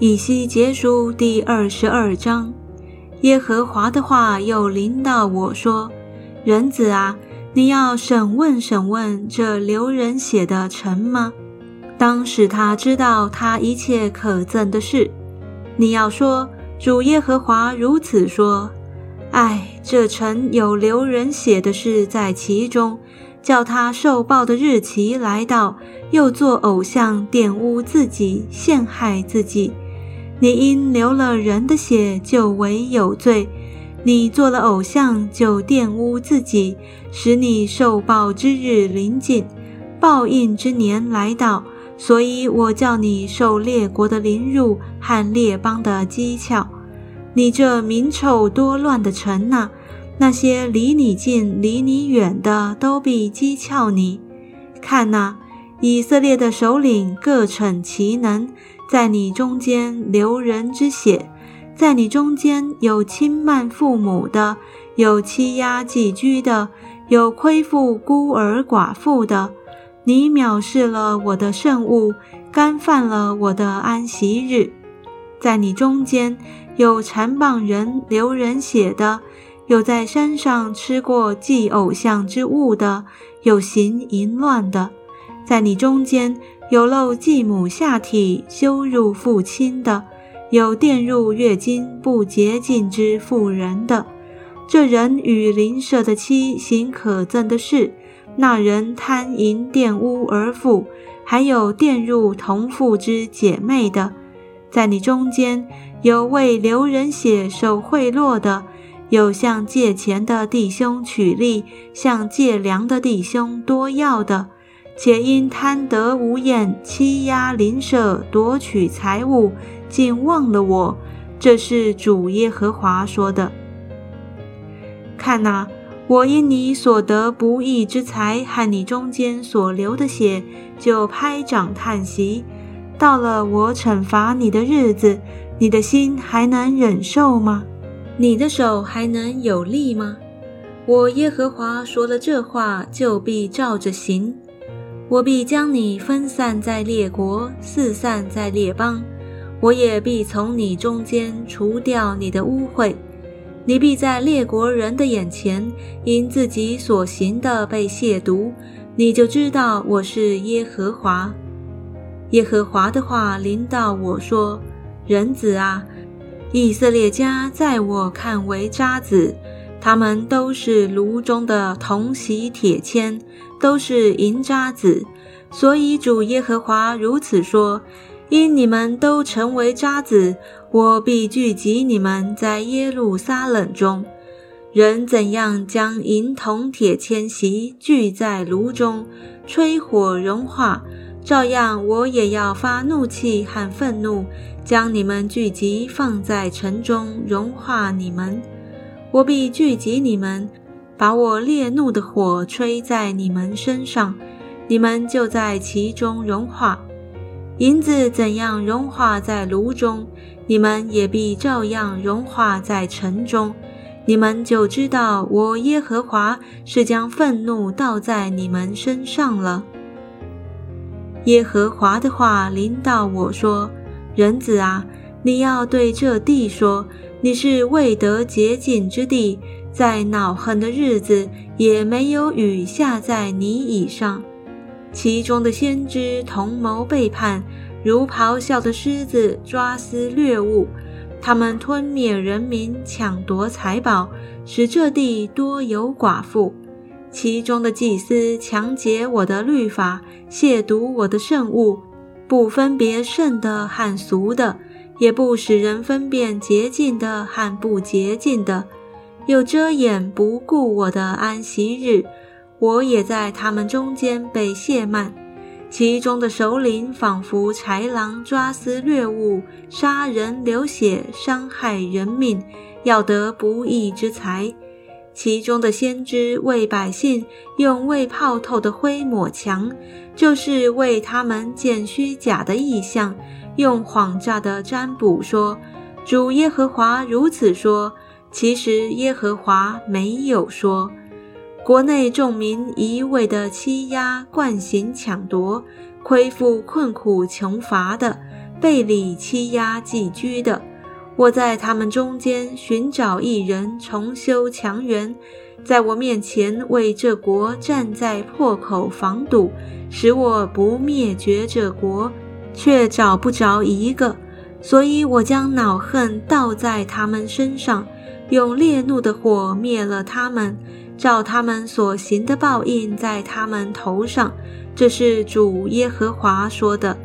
以西结书第二十二章，耶和华的话又临到我说：“人子啊，你要审问审问这流人血的臣吗？当使他知道他一切可憎的事。你要说，主耶和华如此说：唉，这臣有流人血的事在其中，叫他受报的日期来到，又做偶像玷污自己，陷害自己。”你因流了人的血，就为有罪；你做了偶像，就玷污自己，使你受报之日临近，报应之年来到。所以我叫你受列国的凌辱和列邦的讥诮。你这名丑多乱的臣呐，那些离你近、离你远的，都必讥诮你。看呐，以色列的首领各逞其能。在你中间流人之血，在你中间有轻慢父母的，有欺压寄居的，有亏负孤儿寡妇的。你藐视了我的圣物，干犯了我的安息日。在你中间有残谤人、流人血的，有在山上吃过祭偶像之物的，有行淫乱的。在你中间。有露继母下体、羞辱父亲的，有玷入月经不洁净之妇人的，这人与邻舍的妻行可憎的事；那人贪淫玷污儿妇，还有玷入同父之姐妹的，在你中间有为流人血受贿赂的，有向借钱的弟兄取利，向借粮的弟兄多要的。且因贪得无厌，欺压邻舍，夺取财物，竟忘了我。这是主耶和华说的。看哪，我因你所得不义之财和你中间所流的血，就拍掌叹息。到了我惩罚你的日子，你的心还能忍受吗？你的手还能有力吗？我耶和华说了这话，就必照着行。我必将你分散在列国，四散在列邦；我也必从你中间除掉你的污秽。你必在列国人的眼前，因自己所行的被亵渎，你就知道我是耶和华。耶和华的话临到我说：“人子啊，以色列家在我看为渣子。”他们都是炉中的铜锡铁签，都是银渣子。所以主耶和华如此说：因你们都成为渣子，我必聚集你们在耶路撒冷中。人怎样将银铜铁签锡聚在炉中，吹火融化，照样我也要发怒气和愤怒，将你们聚集放在城中，融化你们。我必聚集你们，把我烈怒的火吹在你们身上，你们就在其中融化。银子怎样融化在炉中，你们也必照样融化在城中。你们就知道我耶和华是将愤怒倒在你们身上了。耶和华的话临到我说：“人子啊，你要对这地说。”你是未得洁净之地，在恼恨的日子也没有雨下在你以上。其中的先知同谋背叛，如咆哮的狮子抓撕掠物，他们吞灭人民，抢夺财宝，使这地多有寡妇。其中的祭司强解我的律法，亵渎我的圣物，不分别圣的和俗的。也不使人分辨洁净的和不洁净的，又遮掩不顾我的安息日，我也在他们中间被亵慢。其中的首领仿佛豺狼，抓私掠物，杀人流血，伤害人命，要得不义之财。其中的先知为百姓用未泡透的灰抹墙，就是为他们建虚假的意象。用谎诈的占卜说：“主耶和华如此说。”其实耶和华没有说。国内众民一味的欺压、惯行抢夺、亏负困苦穷乏的，背里欺压寄居的。我在他们中间寻找一人重修墙垣，在我面前为这国站在破口防堵，使我不灭绝这国，却找不着一个。所以我将恼恨倒在他们身上，用烈怒的火灭了他们，照他们所行的报应在他们头上。这是主耶和华说的。